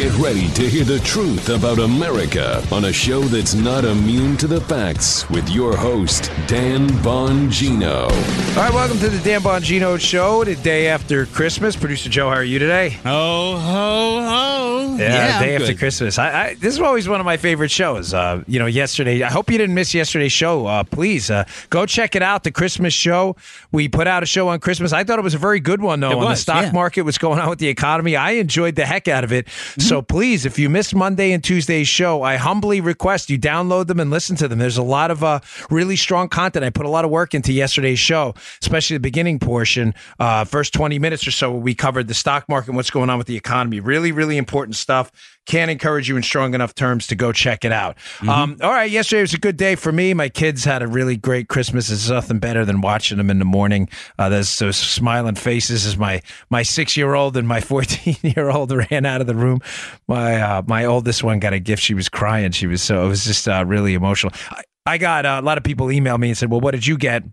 Get ready to hear the truth about America on a show that's not immune to the facts with your host, Dan Bongino. All right, welcome to the Dan Bongino Show, the day after Christmas. Producer Joe, how are you today? Ho, ho, ho. Yeah, day I'm after good. Christmas. I, I, this is always one of my favorite shows. Uh, you know, yesterday. I hope you didn't miss yesterday's show. Uh, please uh, go check it out. The Christmas show. We put out a show on Christmas. I thought it was a very good one, though. It on the stock yeah. market, what's going on with the economy. I enjoyed the heck out of it. So please, if you missed Monday and Tuesday's show, I humbly request you download them and listen to them. There's a lot of uh, really strong content. I put a lot of work into yesterday's show, especially the beginning portion, uh, first 20 minutes or so. where We covered the stock market and what's going on with the economy. Really, really important stuff. Can't encourage you in strong enough terms to go check it out. Um, all right, yesterday was a good day for me. My kids had a really great Christmas. There's nothing better than watching them in the morning. Uh, there's those smiling faces as my my six year old and my 14 year old ran out of the room. My uh, my oldest one got a gift. She was crying. She was so it was just uh, really emotional. I, I got uh, a lot of people email me and said, "Well, what did you get?"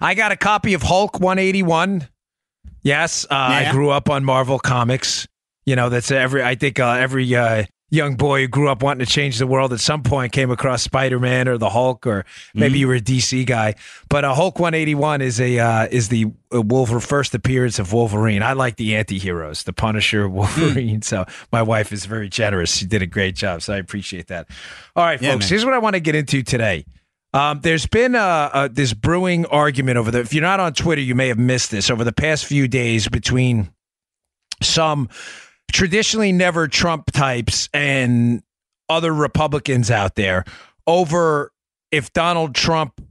I got a copy of Hulk 181. Yes, uh, I grew up on Marvel comics. You know, that's every. I think uh, every uh, young boy who grew up wanting to change the world at some point came across Spider Man or the Hulk, or maybe you were a DC guy. But uh, Hulk 181 is a uh, is the uh, Wolver first appearance of Wolverine. I like the anti-heroes, the Punisher, Wolverine. So my wife is very generous. She did a great job, so I appreciate that. All right, Yeah, folks. man. Here's what I want to get into today. Um, there's been uh, uh, this brewing argument over the. If you're not on Twitter, you may have missed this over the past few days between some traditionally never Trump types and other Republicans out there over if Donald Trump's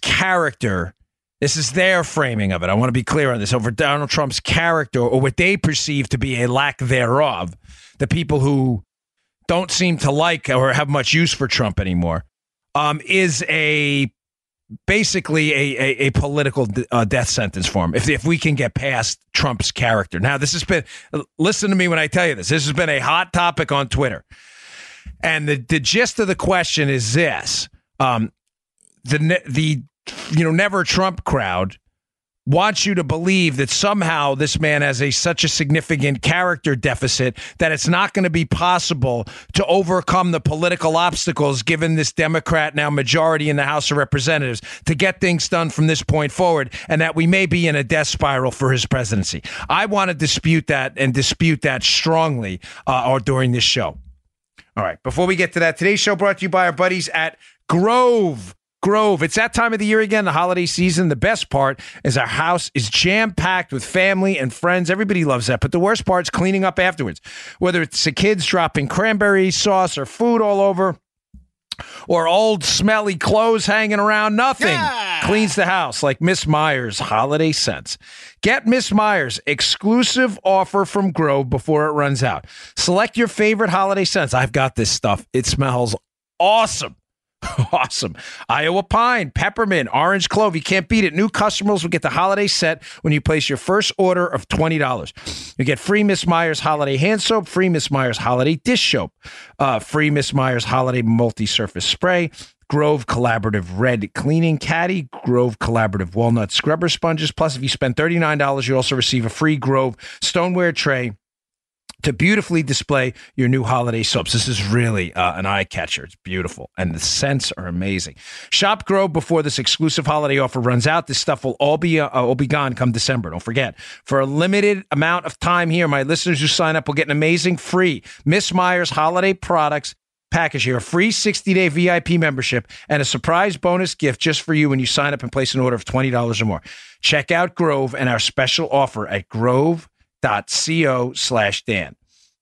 character. This is their framing of it. I want to be clear on this over Donald Trump's character or what they perceive to be a lack thereof. The people who don't seem to like or have much use for Trump anymore um, is a basically a, a, a political uh, death sentence for him if, if we can get past Trump's character. Now, this has been, listen to me when I tell you this, this has been a hot topic on Twitter. And the, the gist of the question is this um, the, the, you know, never Trump crowd wants you to believe that somehow this man has a such a significant character deficit that it's not going to be possible to overcome the political obstacles given this Democrat now majority in the House of Representatives to get things done from this point forward and that we may be in a death spiral for his presidency. I want to dispute that and dispute that strongly uh, or during this show. All right. Before we get to that, today's show brought to you by our buddies at Grove. Grove. It's that time of the year again, the holiday season. The best part is our house is jam packed with family and friends. Everybody loves that. But the worst part is cleaning up afterwards. Whether it's the kids dropping cranberry sauce or food all over, or old smelly clothes hanging around, nothing cleans the house like Miss Meyer's holiday scents. Get Miss Meyer's exclusive offer from Grove before it runs out. Select your favorite holiday scents. I've got this stuff. It smells awesome. Awesome. Iowa pine, peppermint, orange clove. You can't beat it. New customers will get the holiday set when you place your first order of $20. You get free Miss Meyer's holiday hand soap, free Miss Meyer's holiday dish soap, uh, free Miss Meyer's holiday multi surface spray. Grove Collaborative Red Cleaning Caddy, Grove Collaborative Walnut Scrubber Sponges. Plus, if you spend $39, you also receive a free Grove stoneware tray to beautifully display your new holiday soaps. This is really uh, an eye catcher. It's beautiful, and the scents are amazing. Shop Grove before this exclusive holiday offer runs out. This stuff will all be uh, will be gone come December. Don't forget. For a limited amount of time here, my listeners who sign up will get an amazing free Miss Meyer's holiday products package here, a free 60 day VIP membership, and a surprise bonus gift just for you when you sign up and place an order of $20 or more. Check out Grove and our special offer at grove.co slash Dan.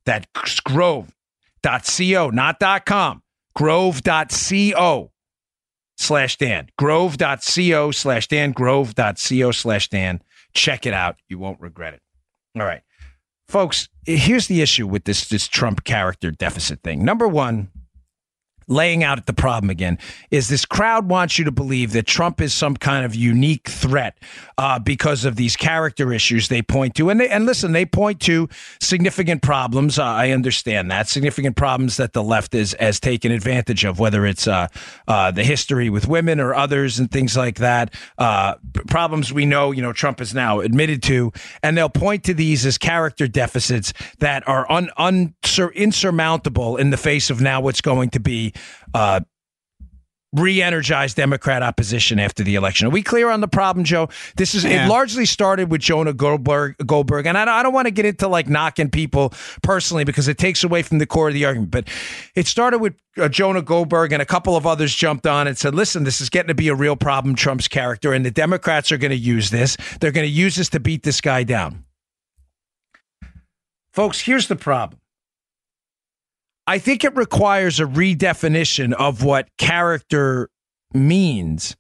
That's grove.co, not dot .com. Grove.co slash Dan. Grove.co slash Dan. Grove.co slash Dan. Check it out. You won't regret it. All right. Folks, here's the issue with this, this Trump character deficit thing. Number one, laying out the problem again is this crowd wants you to believe that Trump is some kind of unique threat uh, because of these character issues they point to. And they, and listen, they point to significant problems. Uh, I understand that significant problems that the left is has taken advantage of, whether it's uh, uh the history with women or others and things like that. Uh, problems we know, you know, Trump has now admitted to, and they'll point to these as character deficits that are un, un, insurmountable in the face of now what's going to be uh, re-energize Democrat opposition after the election. Are we clear on the problem, Joe? This is yeah. it. Largely started with Jonah Goldberg, Goldberg, and I, I don't want to get into like knocking people personally because it takes away from the core of the argument. But it started with uh, Jonah Goldberg, and a couple of others jumped on and said, "Listen, this is getting to be a real problem. Trump's character, and the Democrats are going to use this. They're going to use this to beat this guy down." Folks, here's the problem. I think it requires a redefinition of what character means.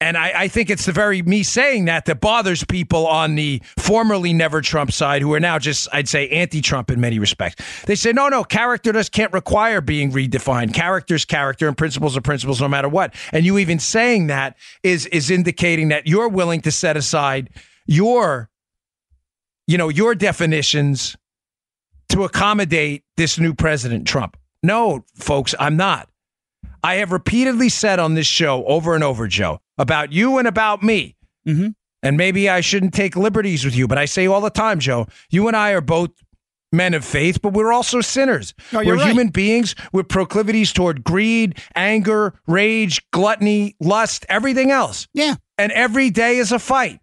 And I, I, think it's the very me saying that that bothers people on the formerly never Trump side who are now just, I'd say, anti Trump in many respects. They say, no, no, character just can't require being redefined. Character's character and principles are principles no matter what. And you even saying that is is indicating that you're willing to set aside your, you know, your definitions to accommodate this new president, Trump. No, folks, I'm not. I have repeatedly said on this show over and over, Joe, about you and about me. Mm-hmm. And maybe I shouldn't take liberties with you, but I say all the time, Joe, you and I are both men of faith, but we're also sinners. We're right. human beings with proclivities toward greed, anger, rage, gluttony, lust, everything else. Yeah. And every day is a fight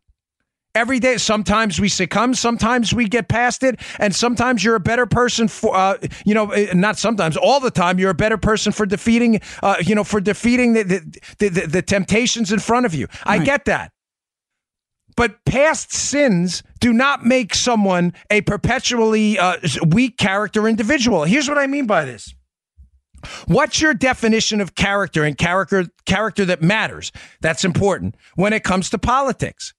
every day. Sometimes we succumb, sometimes we get past it, and sometimes you're a better person for, uh, you know, eh, not sometimes, all the time, you're a better person for defeating, uh, you know, for defeating the, the, the, the temptations in front of you. Right. I get that. But past sins do not make someone a perpetually uh, weak character individual. Here's what I mean by this. What's your definition of character and character character that matters? That's important when it comes to politics.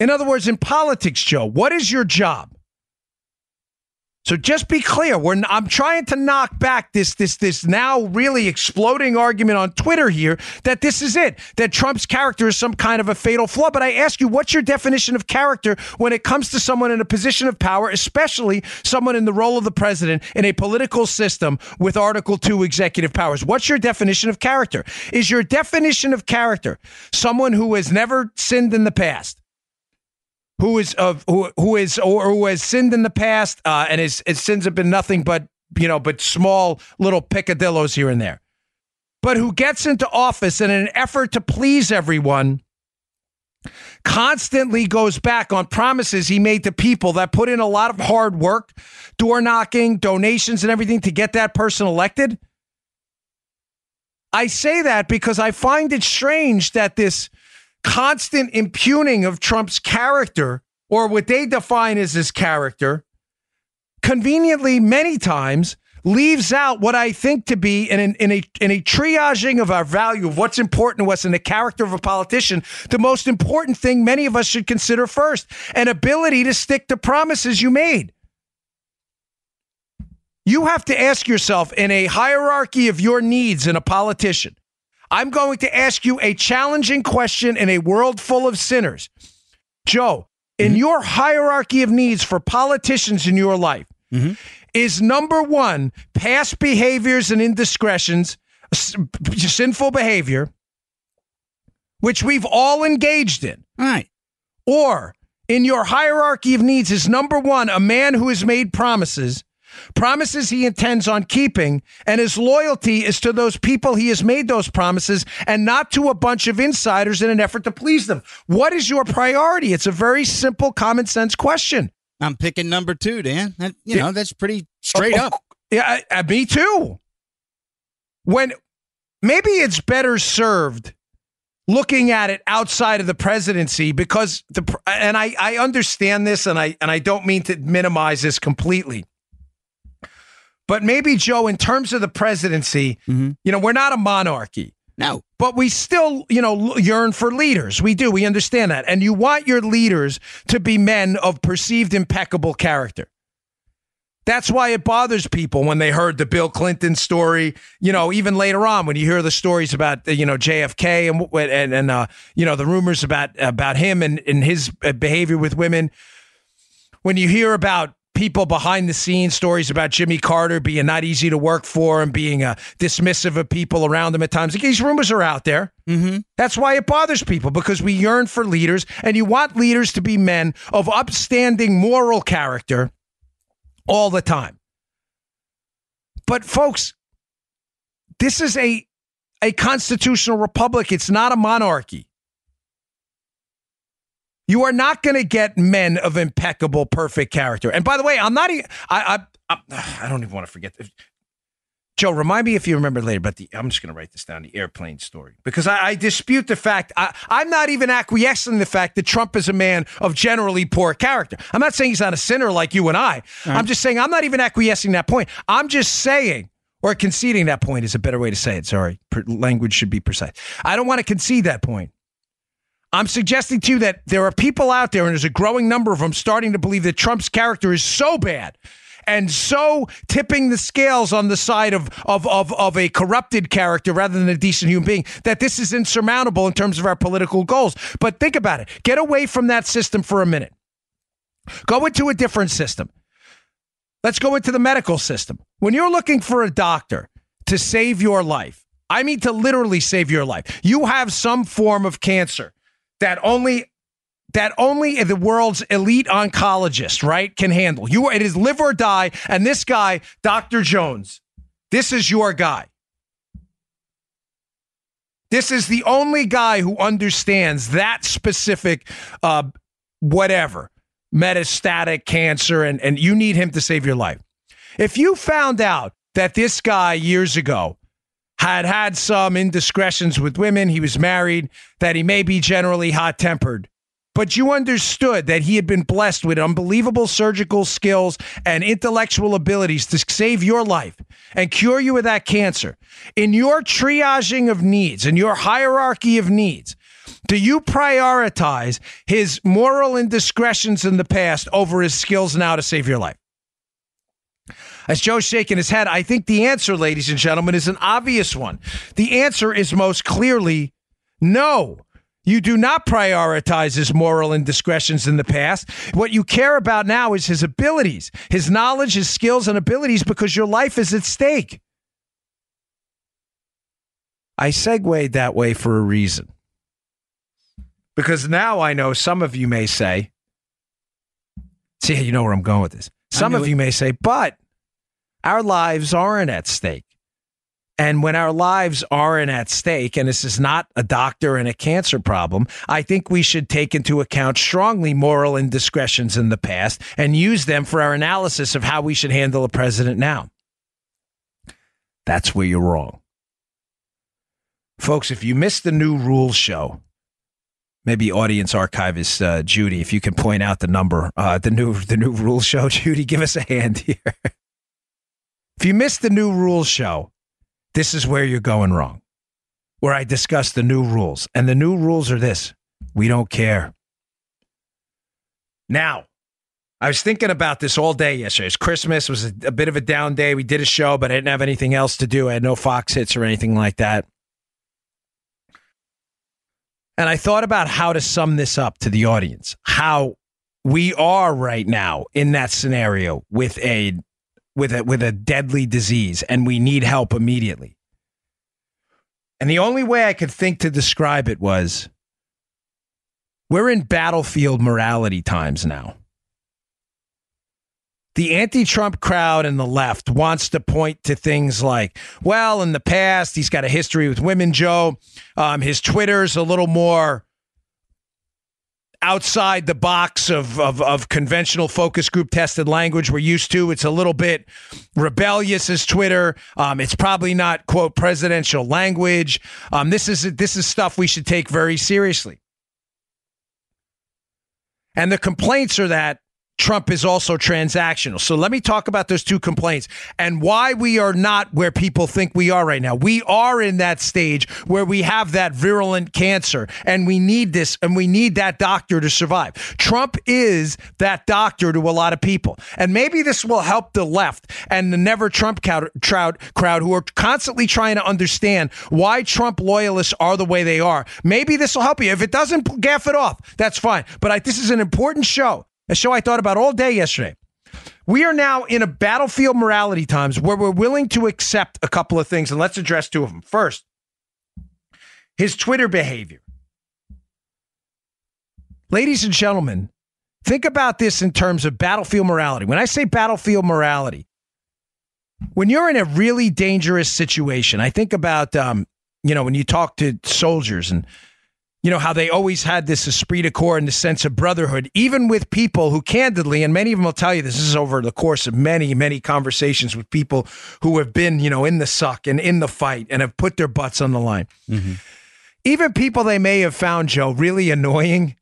In other words, in politics, Joe, what is your job? So just be clear. We're, I'm trying to knock back this this this now really exploding argument on Twitter here that this is it that Trump's character is some kind of a fatal flaw. But I ask you, what's your definition of character when it comes to someone in a position of power, especially someone in the role of the president in a political system with Article Two executive powers? What's your definition of character? Is your definition of character someone who has never sinned in the past? Who is of who who is or who has sinned in the past, uh, and his, his sins have been nothing but you know, but small little picadillos here and there. But who gets into office in an effort to please everyone, constantly goes back on promises he made to people that put in a lot of hard work, door knocking, donations, and everything to get that person elected. I say that because I find it strange that this constant impugning of Trump's character, or what they define as his character, conveniently many times leaves out what I think to be in, in a in a triaging of our value of what's important to us in the character of a politician, the most important thing many of us should consider first, an ability to stick to promises you made. You have to ask yourself in a hierarchy of your needs in a politician, I'm going to ask you a challenging question in a world full of sinners. Joe, in mm-hmm. your hierarchy of needs for politicians in your life, mm-hmm. is number one past behaviors and indiscretions, sinful behavior, which we've all engaged in? All right. Or in your hierarchy of needs is number one a man who has made promises promises he intends on keeping, and his loyalty is to those people he has made those promises and not to a bunch of insiders in an effort to please them. What is your priority? It's a very simple, common sense question. I'm picking number two, Dan. That, you know, that's pretty straight oh, up. Yeah, uh, me too. When maybe it's better served looking at it outside of the presidency because the and I, I understand this and I and I don't mean to minimize this completely. But maybe, Joe, in terms of the presidency, mm-hmm. you know, we're not a monarchy. No. But we still, you know, yearn for leaders. We do. We understand that. And you want your leaders to be men of perceived impeccable character. That's why it bothers people when they heard the Bill Clinton story. You know, even later on when you hear the stories about you know JFK and and and uh, you know the rumors about about him and and his behavior with women. When you hear about people behind the scenes stories about Jimmy Carter being not easy to work for and being uh, dismissive of people around him at times. These rumors are out there. Mm-hmm. That's why it bothers people because we yearn for leaders and you want leaders to be men of upstanding moral character all the time. But folks, this is a a constitutional republic. It's not a monarchy. You are not going to get men of impeccable, perfect character. And by the way, I'm not. I I I, I don't even want to forget. Joe, remind me if you remember later. But the I'm just going to write this down: the airplane story, because I, I dispute the fact. I, I'm not even acquiescing the fact that Trump is a man of generally poor character. I'm not saying he's not a sinner like you and I. Right. I'm just saying I'm not even acquiescing that point. I'm just saying or conceding that point is a better way to say it. Sorry, language should be precise. I don't want to concede that point. I'm suggesting to you that there are people out there, and there's a growing number of them, starting to believe that Trump's character is so bad and so tipping the scales on the side of, of, of, of a corrupted character rather than a decent human being that this is insurmountable in terms of our political goals. But think about it. Get away from that system for a minute. Go into a different system. Let's go into the medical system. When you're looking for a doctor to save your life, I mean to literally save your life, you have some form of cancer that only that only the world's elite oncologist, right, can handle. You it is live or die, and this guy, Dr. Jones, this is your guy. This is the only guy who understands that specific uh, whatever metastatic cancer, and, and you need him to save your life. If you found out that this guy years ago had had some indiscretions with women, he was married, that he may be generally hot tempered. But you understood that he had been blessed with unbelievable surgical skills and intellectual abilities to save your life and cure you of that cancer. In your triaging of needs, in your hierarchy of needs, do you prioritize his moral indiscretions in the past over his skills now to save your life? As Joe's shaking his head, I think the answer, ladies and gentlemen, is an obvious one. The answer is most clearly no. You do not prioritize his moral indiscretions in the past. What you care about now is his abilities, his knowledge, his skills, and abilities because your life is at stake. I segued that way for a reason. Because now I know some of you may say, see, you know where I'm going with this. Some of you may say, but our lives aren't at stake. And when our lives aren't at stake, and this is not a doctor and a cancer problem, I think we should take into account strongly moral indiscretions in the past and use them for our analysis of how we should handle a president now. That's where you're wrong. Folks, if you missed the new rules show, maybe audience archivist uh, Judy, if you can point out the number, uh, the new the new rules show, Judy, give us a hand here. If you missed the new rules show, this is where you're going wrong, where I discuss the new rules. And the new rules are this we don't care. Now, I was thinking about this all day yesterday. It's Christmas. It was a, a, bit of a down day. We did a show, but I didn't have anything else to do. I had no Fox hits or anything like that. And I thought about how to sum this up to the audience. How we are right now in that scenario with a with a with a deadly disease and we need help immediately. And the only way I could think to describe it was we're in battlefield morality times now. The anti Trump crowd and the left wants to point to things like, well, in the past, he's got a history with women, Joe. Um, his Twitter's a little more outside the box of, of, of, conventional focus group tested language we're used to. It's a little bit rebellious as Twitter. Um, it's probably not quote presidential language. Um, this is this is stuff we should take very seriously. And the complaints are that Trump is also transactional. So let me talk about those two complaints and why we are not where people think we are right now. We are in that stage where we have that virulent cancer and we need this and we need that doctor to survive. Trump is that doctor to a lot of people. And maybe this will help the left and the never Trump crowd, crowd who are constantly trying to understand why Trump loyalists are the way they are. Maybe this will help you. If it doesn't gaff it off, that's fine. But I, this is an important show a show I thought about all day yesterday. We are now in a battlefield morality times where we're willing to accept a couple of things, and let's address two of them. First, his Twitter behavior. Ladies and gentlemen, think about this in terms of battlefield morality. When I say battlefield morality, when you're in a really dangerous situation, I think about, um, you know, when you talk to soldiers and you know, how they always had this esprit de corps and this sense of brotherhood, even with people who candidly, and many of them will tell you this, this is over the course of many, many conversations with people who have been, you know, in the suck and in the fight and have put their butts on the line. Mm-hmm. Even people they may have found, Joe, really annoying,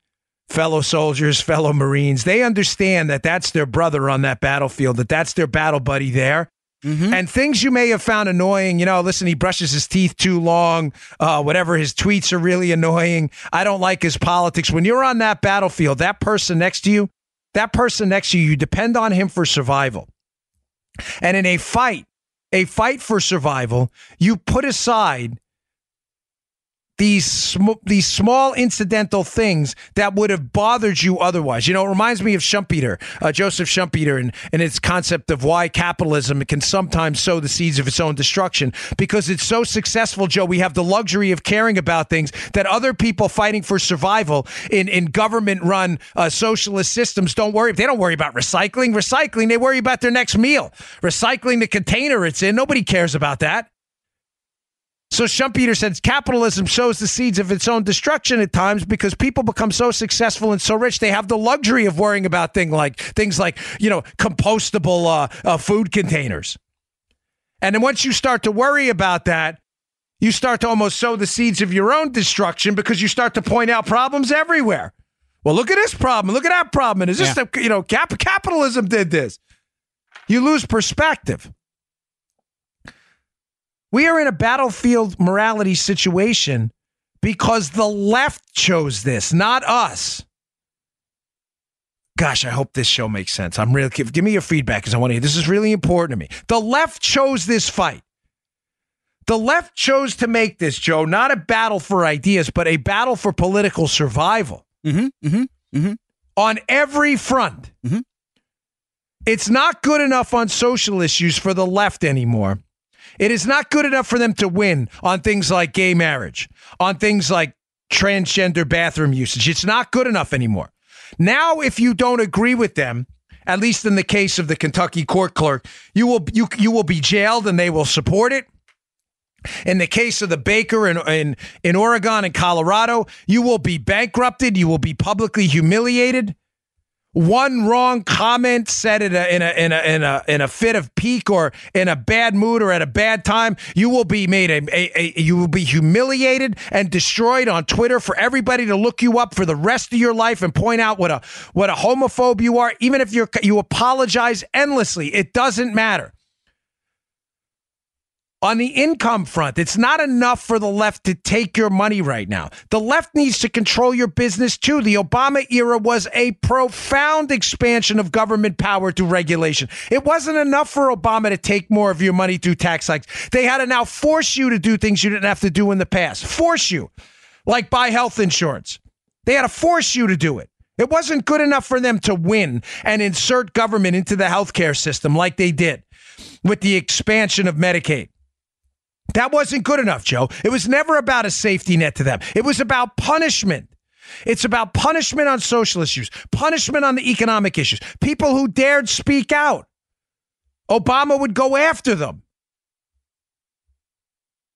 fellow soldiers, fellow Marines, they understand that that's their brother on that battlefield, that that's their battle buddy there. Mm-hmm. And things you may have found annoying, you know, listen, he brushes his teeth too long, uh, whatever, his tweets are really annoying. I don't like his politics. When you're on that battlefield, that person next to you, that person next to you, you depend on him for survival. And in a fight, a fight for survival, you put aside these sm- these small incidental things that would have bothered you otherwise. You know, it reminds me of Schumpeter, uh, Joseph Schumpeter, and, and its concept of why capitalism can sometimes sow the seeds of its own destruction because it's so successful, Joe. We have the luxury of caring about things that other people fighting for survival in, in government run uh, socialist systems don't worry. They don't worry about recycling. Recycling, they worry about their next meal. Recycling the container it's in, nobody cares about that. So Schumpeter says capitalism sows the seeds of its own destruction at times because people become so successful and so rich they have the luxury of worrying about things like things like you know compostable uh, uh, food containers. And then once you start to worry about that, you start to almost sow the seeds of your own destruction because you start to point out problems everywhere. Well, look at this problem. Look at that problem. And is this yeah. the, you know cap- capitalism did this? You lose perspective. We are in a battlefield morality situation because the left chose this, not us. Gosh, I hope this show makes sense. I'm really give me your feedback because I want to hear. This is really important to me. The left chose this fight. The left chose to make this, Joe, not a battle for ideas, but a battle for political survival. Mm-hmm, mm-hmm, mm-hmm. On every front. Mm-hmm. It's not good enough on social issues for the left anymore. It is not good enough for them to win on things like gay marriage, on things like transgender bathroom usage. It's not good enough anymore. Now, if you don't agree with them, at least in the case of the Kentucky court clerk, you will you you will be jailed and they will support it. In the case of the baker in, in, in Oregon and Colorado, you will be bankrupted. You will be publicly humiliated one wrong comment said in a, in a in a in a in a fit of pique or in a bad mood or at a bad time, you will be made a, a, a, you will be humiliated and destroyed on Twitter for everybody to look you up for the rest of your life and point out what a what a homophobe you are. Even if you you apologize endlessly, it doesn't matter on the income front. It's not enough for the left to take your money right now. The left needs to control your business too. The Obama era was a profound expansion of government power through regulation. It wasn't enough for Obama to take more of your money through tax hikes. They had to now force you to do things you didn't have to do in the past. Force you, like buy health insurance. They had to force you to do it. It wasn't good enough for them to win and insert government into the healthcare system like they did with the expansion of Medicaid. That wasn't good enough, Joe. It was never about a safety net to them. It was about punishment. It's about punishment on social issues, punishment on the economic issues. People who dared speak out. Obama would go after them.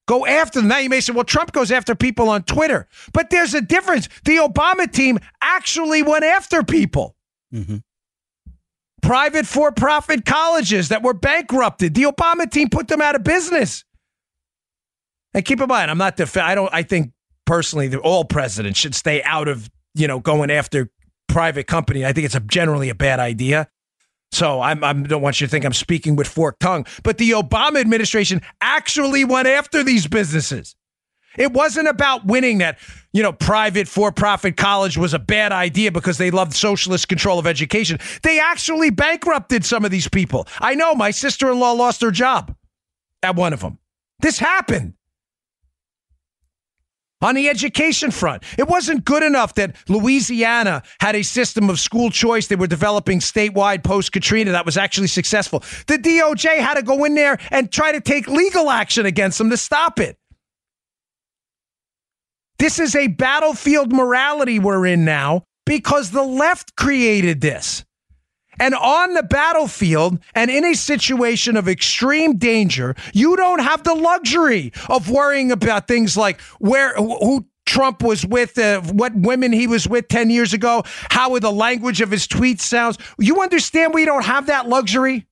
Go after them. Now you may say, well, Trump goes after people on Twitter. But there's a difference. The Obama team actually went after people. Mm-hmm. Private for profit colleges that were bankrupted. The Obama team put them out of business. And keep in mind, I'm not def- I don't. I think personally that all presidents should stay out of you know going after private company. I think it's a generally a bad idea. So I'm, I don't want you to think I'm speaking with forked tongue. But the Obama administration actually went after these businesses. It wasn't about winning that, you know, private for profit college was a bad idea because they loved socialist control of education. They actually bankrupted some of these people. I know my sister in law lost her job at one of them. This happened. On the education front, it wasn't good enough that Louisiana had a system of school choice they were developing statewide post Katrina that was actually successful. The DOJ had to go in there and try to take legal action against them to stop it. This is a battlefield morality we're in now because the left created this. And on the battlefield and in a situation of extreme danger, you don't have the luxury of worrying about things like where who Trump was with, uh, what women he was with 10 years ago, how the language of his tweets sounds. You understand we don't have that luxury?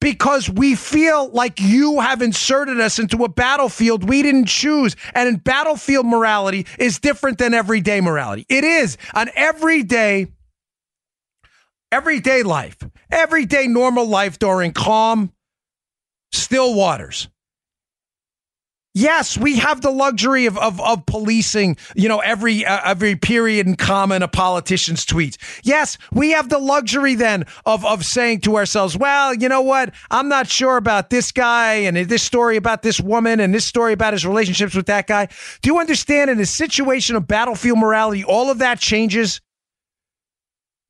Because we feel like you have inserted us into a battlefield we didn't choose. And battlefield morality is different than everyday morality. It is an everyday everyday life, everyday normal life during calm, still waters. Yes, we have the luxury of, of, of policing, you know, every uh, every period in a politician's tweets. Yes, we have the luxury then of of saying to ourselves, well, you know what? I'm not sure about this guy and this story about this woman and this story about his relationships with that guy. Do you understand in a situation of battlefield morality, all of that changes?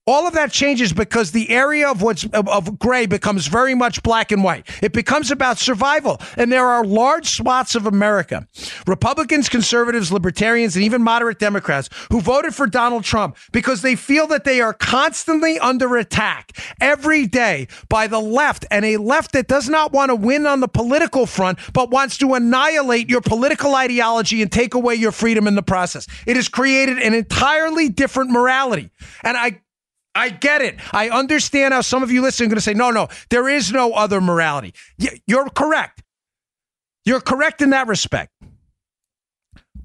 All of that changes because the area of what's of, gray becomes very much black and white. It becomes about survival. And there are large swaths of America, Republicans, conservatives, libertarians, and even moderate Democrats who voted for Donald Trump because they feel that they are constantly under attack every day by the left and a left that does not want to win on the political front, but wants to annihilate your political ideology and take away your freedom in the process. It has created an entirely different morality. And I I get it. I understand how some of you listening are going to say, no, no, there is no other morality. You're correct. You're correct in that respect.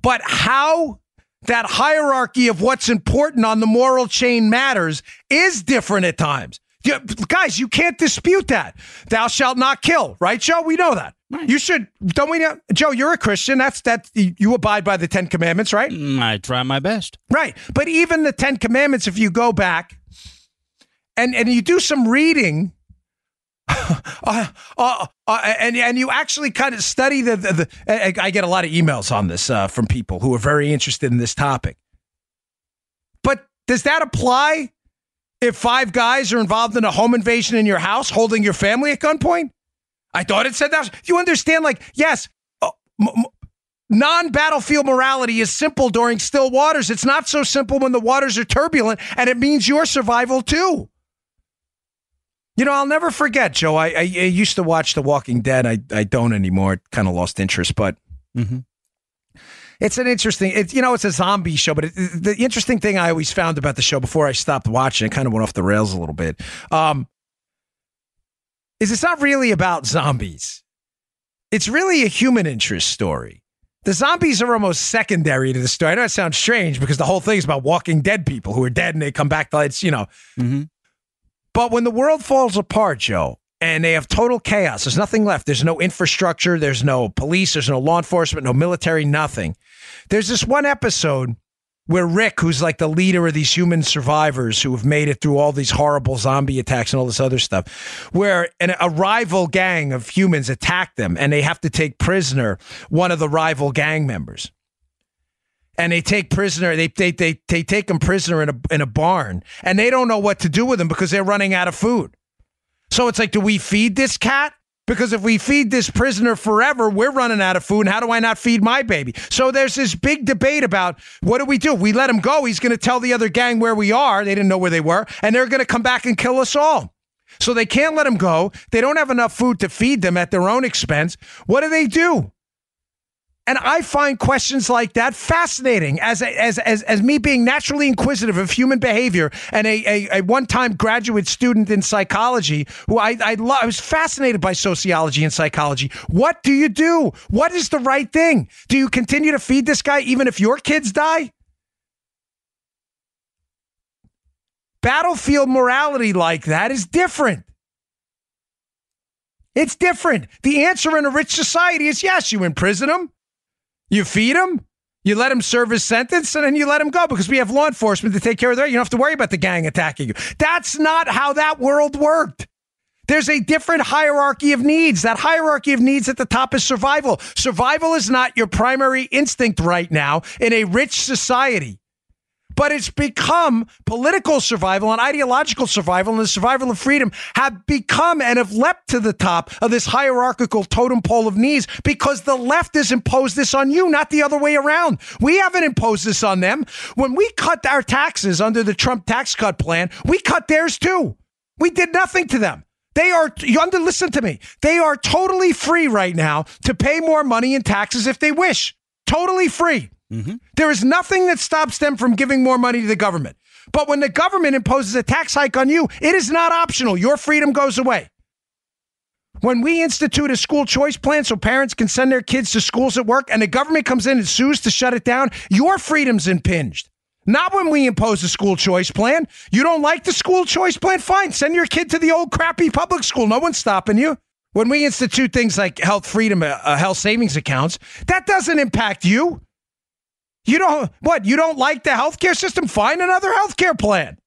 But how that hierarchy of what's important on the moral chain matters is different at times. You, guys, you can't dispute that. Thou shalt not kill, right, Joe? We know that. Right. You should, don't we know? Joe, you're a Christian. That's that. You abide by the Ten Commandments, right? Mm, I try my best. Right. But even the Ten Commandments, if you go back and and you do some reading uh, uh, uh, and and you actually kind of study the, the, the I get a lot of emails on this uh, from people who are very interested in this topic. But does that apply if five guys are involved in a home invasion in your house, holding your family at gunpoint? I thought it said that. You understand? Like, yes, uh, m- m- non-battlefield morality is simple during still waters. It's not so simple when the waters are turbulent, and it means your survival too. You know, I'll never forget, Joe. I, I, I used to watch The Walking Dead. I, I don't anymore. Kind of lost interest, but mm-hmm. it's an interesting. It's you know, it's a zombie show, but it, the interesting thing I always found about the show before I stopped watching, it kind of went off the rails a little bit. Um, is it's not really about zombies. It's really a human interest story. The zombies are almost secondary to the story. I know it sounds strange because the whole thing is about Walking Dead people who are dead and they come back to it's you know. Mm-hmm. But when the world falls apart, Joe, and they have total chaos, there's nothing left. There's no infrastructure, there's no police, there's no law enforcement, no military, nothing. There's this one episode where Rick, who's like the leader of these human survivors who have made it through all these horrible zombie attacks and all this other stuff, where an, a rival gang of humans attack them and they have to take prisoner one of the rival gang members and they take prisoner they, they they they take him prisoner in a in a barn and they don't know what to do with him because they're running out of food. So it's like do we feed this cat? Because if we feed this prisoner forever we're running out of food and how do i not feed my baby? So there's this big debate about what do we do? We let him go. He's going to tell the other gang where we are. They didn't know where they were and they're going to come back and kill us all. So they can't let him go. They don't have enough food to feed them at their own expense. What do they do and I find questions like that fascinating as, as, as, as me being naturally inquisitive of human behavior and a, a, a one time graduate student in psychology who I, I, lo- I was fascinated by sociology and psychology. What do you do? What is the right thing? Do you continue to feed this guy even if your kids die? Battlefield morality like that is different. It's different. The answer in a rich society is yes, you imprison them, you feed them, you let him serve his sentence, and then you let him go because we have law enforcement to take care of that. You don't have to worry about the gang attacking you. That's not how that world worked. There's a different hierarchy of needs. That hierarchy of needs at the top is survival. Survival is not your primary instinct right now in a rich society but it's become political survival and ideological survival and the survival of freedom have become and have leapt to the top of this hierarchical totem pole of needs because the left has imposed this on you, not the other way around. We haven't imposed this on them. When we cut our taxes under the Trump tax cut plan, we cut theirs too. We did nothing to them. They are, you under, listen to me. They are totally free right now to pay more money in taxes if they wish. Totally free. Mm-hmm. There is nothing that stops them from giving more money to the government. But when the government imposes a tax hike on you, it is not optional. Your freedom goes away. When we institute a school choice plan so parents can send their kids to schools at work and the government comes in and sues to shut it down, your freedom's impinged. Not when we impose a school choice plan. You don't like the school choice plan? Fine. Send your kid to the old crappy public school. No one's stopping you. When we institute things like health freedom, uh, uh health savings accounts, that doesn't impact you. You don't, what? You don't like the healthcare system? Find another healthcare plan.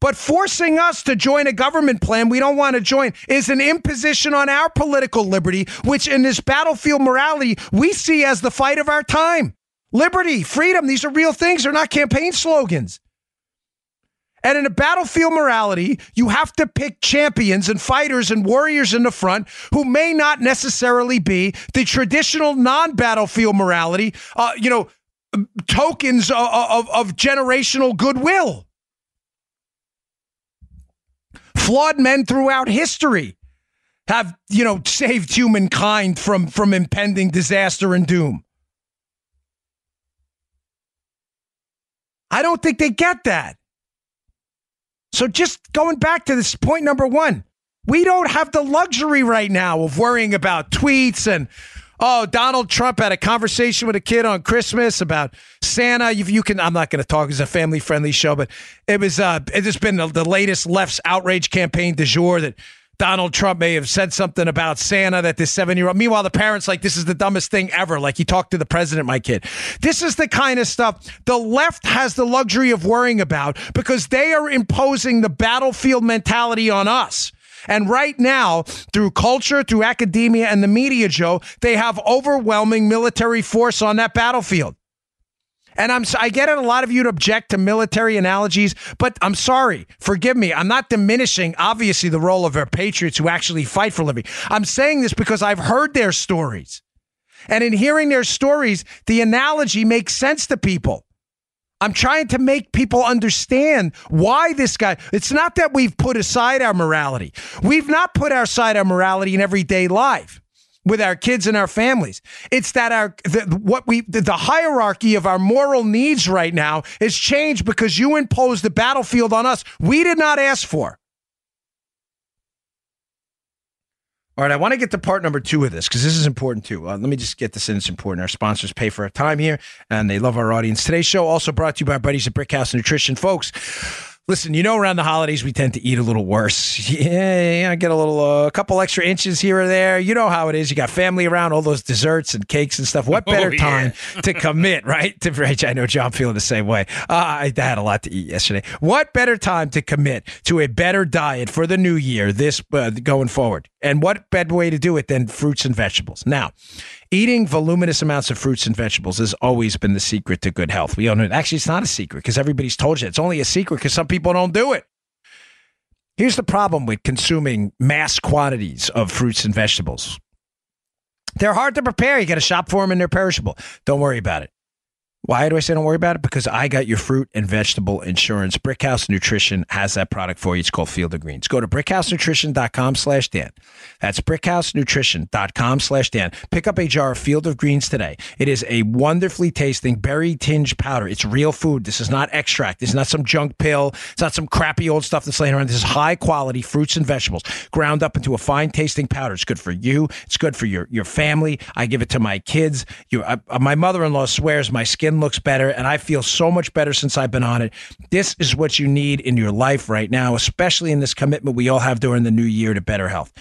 But forcing us to join a government plan we don't want to join is an imposition on our political liberty, which in this battlefield morality we see as the fight of our time. Liberty, freedom, these are real things, they're not campaign slogans. And in a battlefield morality, you have to pick champions and fighters and warriors in the front who may not necessarily be the traditional non battlefield morality, uh, you know, tokens of, of, of generational goodwill. Flawed men throughout history have, you know, saved humankind from, from impending disaster and doom. I don't think they get that. So just going back to this point number one, we don't have the luxury right now of worrying about tweets and oh Donald Trump had a conversation with a kid on Christmas about Santa. You, you can I'm not going to talk. It's a family friendly show, but it was uh it has been the, the latest left's outrage campaign du jour that Donald Trump may have said something about Santa that this seven year old. Meanwhile, the parents like this is the dumbest thing ever. Like he talked to the president, my kid. This is the kind of stuff the left has the luxury of worrying about because they are imposing the battlefield mentality on us. And right now, through culture, through academia, and the media, Joe, they have overwhelming military force on that battlefield. And I'm I get it. A lot of you object to military analogies, but I'm sorry. Forgive me. I'm not diminishing obviously the role of our patriots who actually fight for living. I'm saying this because I've heard their stories, and in hearing their stories, the analogy makes sense to people. I'm trying to make people understand why this guy. It's not that we've put aside our morality. We've not put aside our morality in everyday life with our kids and our families. It's that our the, what we the, the hierarchy of our moral needs right now is changed because you imposed the battlefield on us. We did not ask for. All right, I want to get to part number two of this because this is important too. Uh, let me just get this in. It's important. Our sponsors pay for our time here, and they love our audience. Today's show also brought to you by our buddies at Brickhouse Nutrition, folks. Listen, you know, around the holidays we tend to eat a little worse. Yeah, I get a little, a uh, couple extra inches here or there. You know how it is. You got family around, all those desserts and cakes and stuff. What oh, better oh, yeah. time to commit, right? To Rich, I know John feeling the same way. Uh, I had a lot to eat yesterday. What better time to commit to a better diet for the new year? This uh, going forward, and what better way to do it than fruits and vegetables? Now, Eating voluminous amounts of fruits and vegetables has always been the secret to good health. We own it. Actually, it's not a secret because everybody's told you. It's only a secret because some people don't do it. Here's the problem with consuming mass quantities of fruits and vegetables. They're hard to prepare. You got to shop for them and they're perishable. Don't worry about it. Why do I say don't worry about it? Because I got your fruit and vegetable insurance. Brickhouse Nutrition has that product for you. It's called Field of Greens. Go to brickhousenutrition.com slash Dan. That's brickhousenutrition.com slash Dan. Pick up a jar of Field of Greens today. It is a wonderfully tasting berry tinged powder. It's real food. This is not extract. This is not some junk pill. It's not some crappy old stuff that's laying around. This is high quality fruits and vegetables ground up into a fine tasting powder. It's good for you. It's good for your, your family. I give it to my kids. You, I, uh, uh, my mother in law swears my skin skin looks better, and I feel so much better since I've been on it. This is what you need in your life right now, especially in this commitment we all have during the new year to better health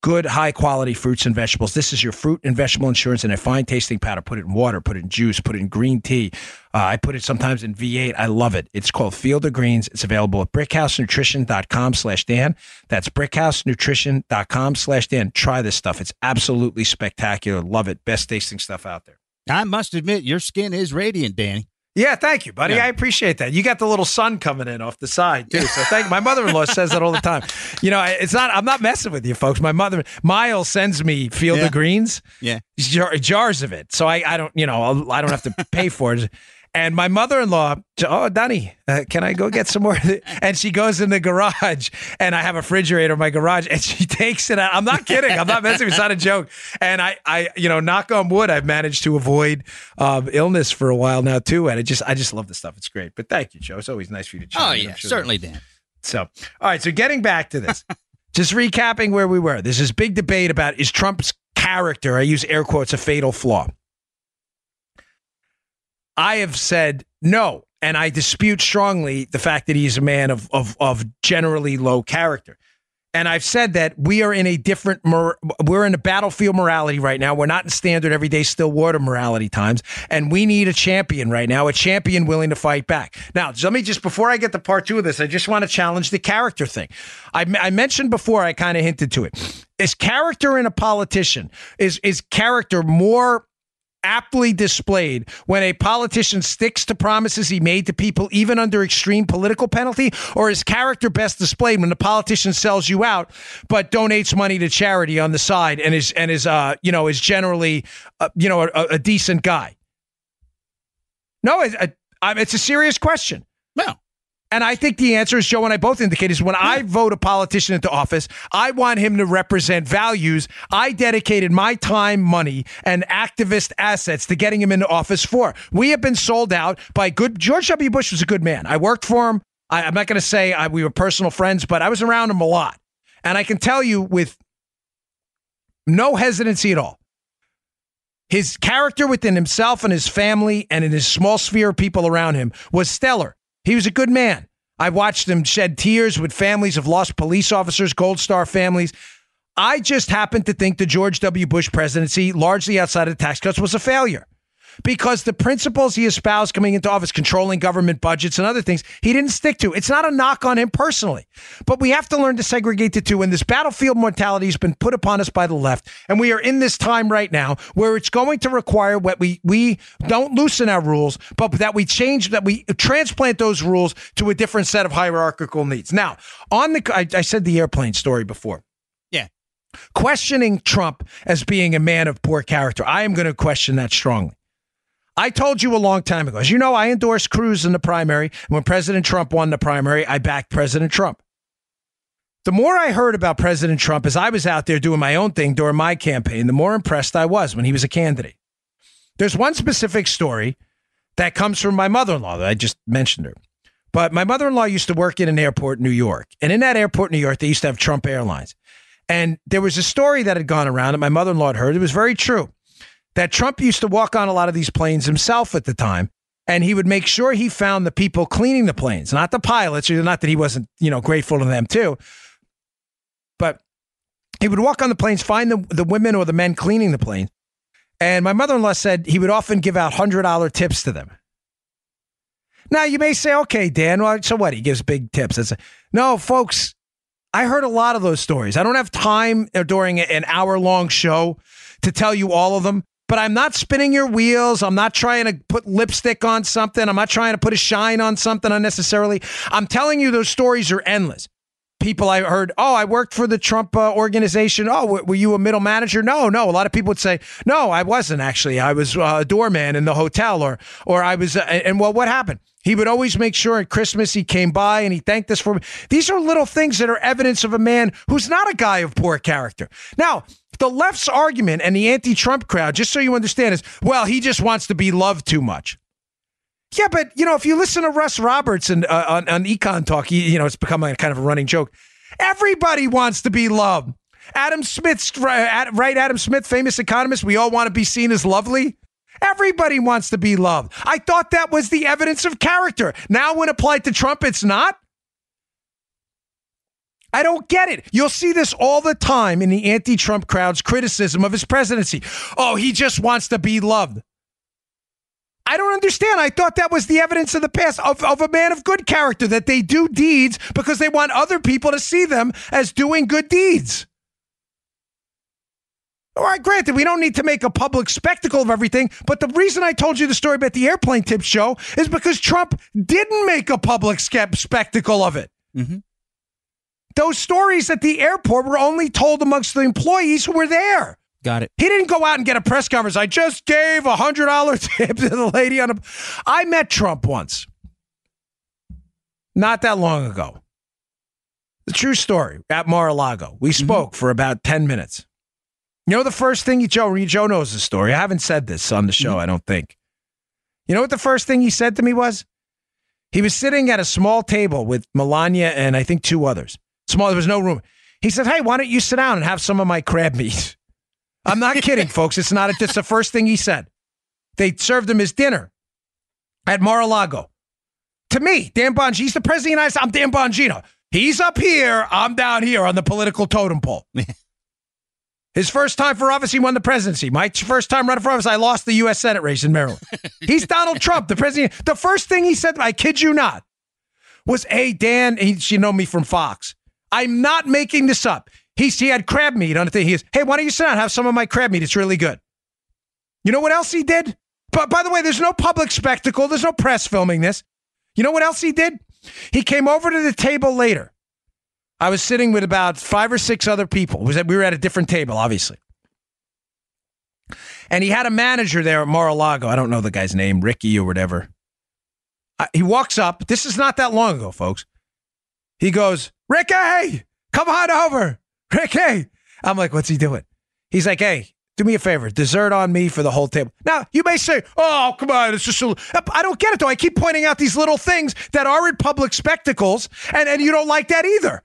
good, high quality fruits and vegetables. This is your fruit and vegetable insurance in a fine tasting powder. Put it in water, put it in juice, put it in green tea. Uh, I put it sometimes in V8. I love it. It's called Field of Greens. It's available at brickhousenutrition.com slash Dan. That's brickhousenutrition.com slash Dan. Try this stuff. It's absolutely spectacular. Love it. Best tasting stuff out there. I must admit, your skin is radiant, Danny. Yeah, thank you, buddy. Yeah. I appreciate that. You got the little sun coming in off the side too. So thank my mother-in-law says that all the time. You know, it's not. I'm not messing with you, folks. My mother, Miles, sends me Field Yeah. of Greens, Yeah. jar, jars of it. So I, I don't, you know, I'll, I don't have to pay for it. And my mother-in-law, oh, Donnie, uh, can I go get some more? And she goes in the garage, and I have a refrigerator in my garage, and she takes it out. I'm not kidding. I'm not messing. with you. It's not a joke. And I, I, you know, knock on wood, I've managed to avoid um, illness for a while now too. And I just, I just love the stuff. It's great. But thank you, Joe. It's always nice for you to. Oh, in. Yeah. sure Certainly, Dan. so, all right. So, getting back to this, just recapping where we were. There's this big debate about is Trump's character, I use air quotes, a fatal flaw. I have said no, and I dispute strongly the fact that he's a man of of, of generally low character. And I've said that we are in a different, mor- we're in a battlefield morality right now. We're not in standard everyday still water morality times. And we need a champion right now, a champion willing to fight back. Now, let me just, before I get to part two of this, I just want to challenge the character thing. I, I mentioned before, I kind of hinted to it. Is character in a politician, is, is character more aptly displayed when a politician sticks to promises he made to people even under extreme political penalty or is character best displayed when the politician sells you out but donates money to charity on the side and is and is uh you know is generally uh, you know a, a decent guy? No I, it's a serious question. Well, and I think the answer, is Joe and I both indicate, is when I vote a politician into office, I want him to represent values I dedicated my time, money, and activist assets to getting him into office for. We have been sold out by good. George W. Bush was a good man. I worked for him. I, I'm not going to say I, we were personal friends, but I was around him a lot. And I can tell you with no hesitancy at all. His character within himself and his family and in his small sphere of people around him was stellar. He was a good man. I watched him shed tears with families of lost police officers, Gold Star families. I just happen to think the George W. Bush presidency, largely outside of tax cuts, was a failure because the principles he espoused coming into office, controlling government budgets and other things, he didn't stick to. It's not a knock on him personally, but we have to learn to segregate the two. And this battlefield morality has been put upon us by the left, and we are in this time right now where it's going to require what we we don't loosen our rules, but that we change, that we transplant those rules to a different set of hierarchical needs. Now, on the, I, I said the airplane story before yeah. questioning Trump as being a man of poor character. I am going to question that strongly. I told you a long time ago, as you know, I endorsed Cruz in the primary. When President Trump won the primary, I backed President Trump. The more I heard about President Trump as I was out there doing my own thing during my campaign, the more impressed I was when he was a candidate. There's one specific story that comes from my mother in law that I just mentioned her. But my mother in law used to work in an airport in New York. And in that airport in New York, they used to have Trump Airlines. And there was a story that had gone around that my mother in law had heard. It was very true that Trump used to walk on a lot of these planes himself at the time. And he would make sure he found the people cleaning the planes, not the pilots, not that he wasn't, you know, grateful to them too. But he would walk on the planes, find the, the women or the men cleaning the plane. And my mother in law said he would often give out $100 tips to them. Now, you may say, okay, Dan, well, so what? He gives big tips. It's no, folks, I heard a lot of those stories. I don't have time during an hour long show to tell you all of them, but I'm not spinning your wheels. I'm not trying to put lipstick on something. I'm not trying to put a shine on something unnecessarily. I'm telling you, those stories are endless. People I heard, oh, I worked for the Trump uh, organization. Oh, w- were you a middle manager? No, no. A lot of people would say, no, I wasn't actually. I was uh, a doorman in the hotel, or or I was. Uh, and well, what happened? He would always make sure at Christmas he came by and he thanked us for. These are little things that are evidence of a man who's not a guy of poor character. Now, the left's argument and the anti-Trump crowd, just so you understand, is well, he just wants to be loved too much. Yeah, but you know, if you listen to Russ Roberts and uh, on, on Econ Talk, you, know, it's become a kind of a running joke. Everybody wants to be loved. Adam Smith's right. Adam Smith, famous economist. We all want to be seen as lovely. Everybody wants to be loved. I thought that was the evidence of character. Now, when applied to Trump, it's not. I don't get it. You'll see this all the time in the anti Trump crowd's criticism of his presidency. Oh, he just wants to be loved. I don't understand. I thought that was the evidence of the past of, of a man of good character that they do deeds because they want other people to see them as doing good deeds. All right, granted, we don't need to make a public spectacle of everything, but the reason I told you the story about the airplane tip show is because Trump didn't make a public spectacle of it. Mm-hmm. Those stories at the airport were only told amongst the employees who were there. Got it. He didn't go out and get a press conference. I just gave a hundred dollar tip to the lady on a. I met Trump once, not that long ago. The true story at Mar-a-Lago. We mm-hmm. spoke mm-hmm. for about ten minutes. You know the first thing you Joe Joe knows the story. I haven't said this on the show. Mm-hmm. I don't think. You know what the first thing he said to me was? He was sitting at a small table with Melania and I think two others. Small. There was no room. He said, "Hey, why don't you sit down and have some of my crab meat?" I'm not kidding, folks. It's not. It's the first thing he said. They served him his dinner at Mar-a-Lago. To me, Dan Bongino, he's the president of the United States. I'm Dan Bongino. He's up here. I'm down here on the political totem pole. His first time for office, he won the presidency. My first time running for office, I lost the U.S. Senate race in Maryland. He's Donald Trump, the president. The first thing he said, I kid you not, was, "Hey Dan, he, you know me from Fox. I'm not making this up. He, had crab meat on the thing. He goes, hey, why don't you sit down and have some of my crab meat? It's really good. You know what else he did? But by the way, there's no public spectacle. There's no press filming this. You know what else he did? He came over to the table later. I was sitting with about five or six other people. We were at a different table, obviously. And he had a manager there at Mar-a-Lago. I don't know the guy's name, Ricky or whatever. he walks up. This is not that long ago, folks. He goes, Ricky, come on over. Rick, hey. I'm like, what's he doing? He's like, hey, do me a favor, dessert on me for the whole table. Now, you may say, oh, come on, it's just a I don't get it, though. I keep pointing out these little things that aren't public spectacles, and, and you don't like that either.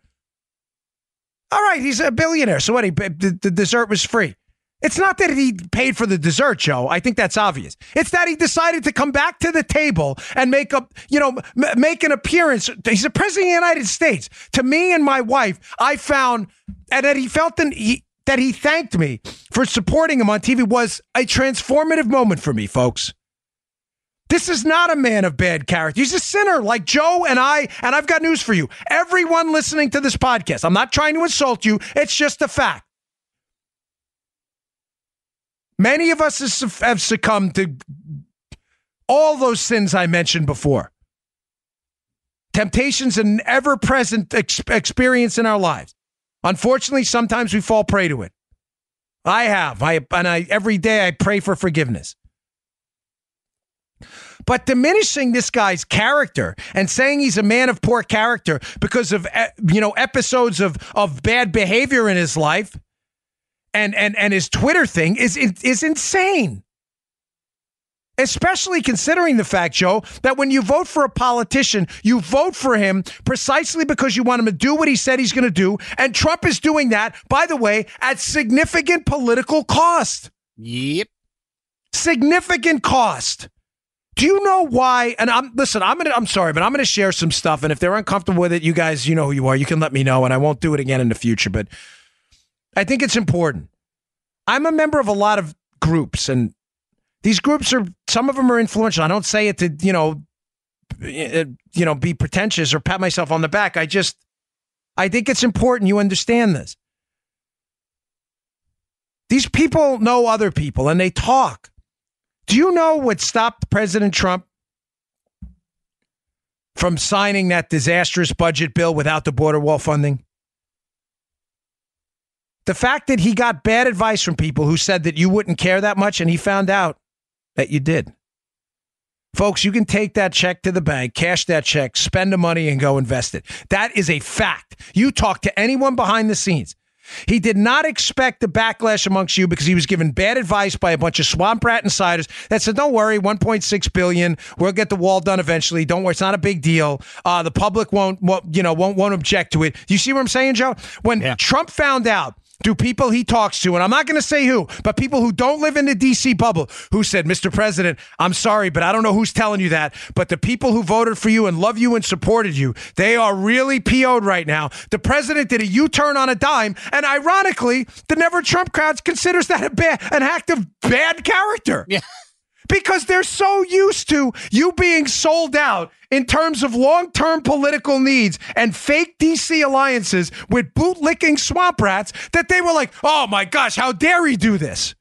All right, he's a billionaire. So what? He, the dessert was free. It's not that he paid for the dessert, Joe. I think that's obvious. It's that he decided to come back to the table and make a, you know, m- make an appearance. He's the president of the United States. To me and my wife, I found, and that he felt he, that he thanked me for supporting him on TV was a transformative moment for me, folks. This is not a man of bad character. He's a sinner like Joe and I. And I've got news for you. Everyone listening to this podcast, I'm not trying to insult you. It's just a fact. Many of us have succumbed to all those sins I mentioned before. Temptation's an ever present ex- experience in our lives. Unfortunately, sometimes we fall prey to it. I have. I and I every day I pray for forgiveness. But diminishing this guy's character and saying he's a man of poor character because of you know episodes of of bad behavior in his life and and and his Twitter thing is is insane. Especially considering the fact, Joe, that when you vote for a politician, you vote for him precisely because you want him to do what he said he's going to do. And Trump is doing that, by the way, at significant political cost. Yep. Significant cost. Do you know why? And I'm listen. I'm gonna. I'm sorry, but I'm gonna share some stuff. And if they're uncomfortable with it, you guys, you know who you are. You can let me know, and I won't do it again in the future. But I think it's important. I'm a member of a lot of groups, and these groups are some of them are influential. I don't say it to you know, eh, you know, be pretentious or pat myself on the back. I just, I think it's important you understand this. These people know other people, and they talk. Do you know what stopped President Trump from signing that disastrous budget bill without the border wall funding? The fact that he got bad advice from people who said that you wouldn't care that much and he found out that you did. Folks, you can take that check to the bank, cash that check, spend the money, and go invest it. That is a fact. You talk to anyone behind the scenes. He did not expect the backlash amongst you because he was given bad advice by a bunch of swamp rat insiders that said, "Don't worry, 1.6 billion, we'll get the wall done eventually. Don't worry, it's not a big deal. Uh, the public won't, won't, you know, won't won't object to it." You see what I'm saying, Joe? When yeah. Trump found out do people he talks to, and I'm not going to say who, but people who don't live in the DC bubble who said, Mr. President, I'm sorry, but I don't know who's telling you that. But the people who voted for you and love you and supported you, they are really PO'd right now. The president did a U turn on a dime, and ironically, the Never Trump crowd considers that a bad, an act of bad character. Yeah. Because they're so used to you being sold out in terms of long term political needs and fake DC alliances with bootlicking swamp rats that they were like, oh my gosh, how dare he do this?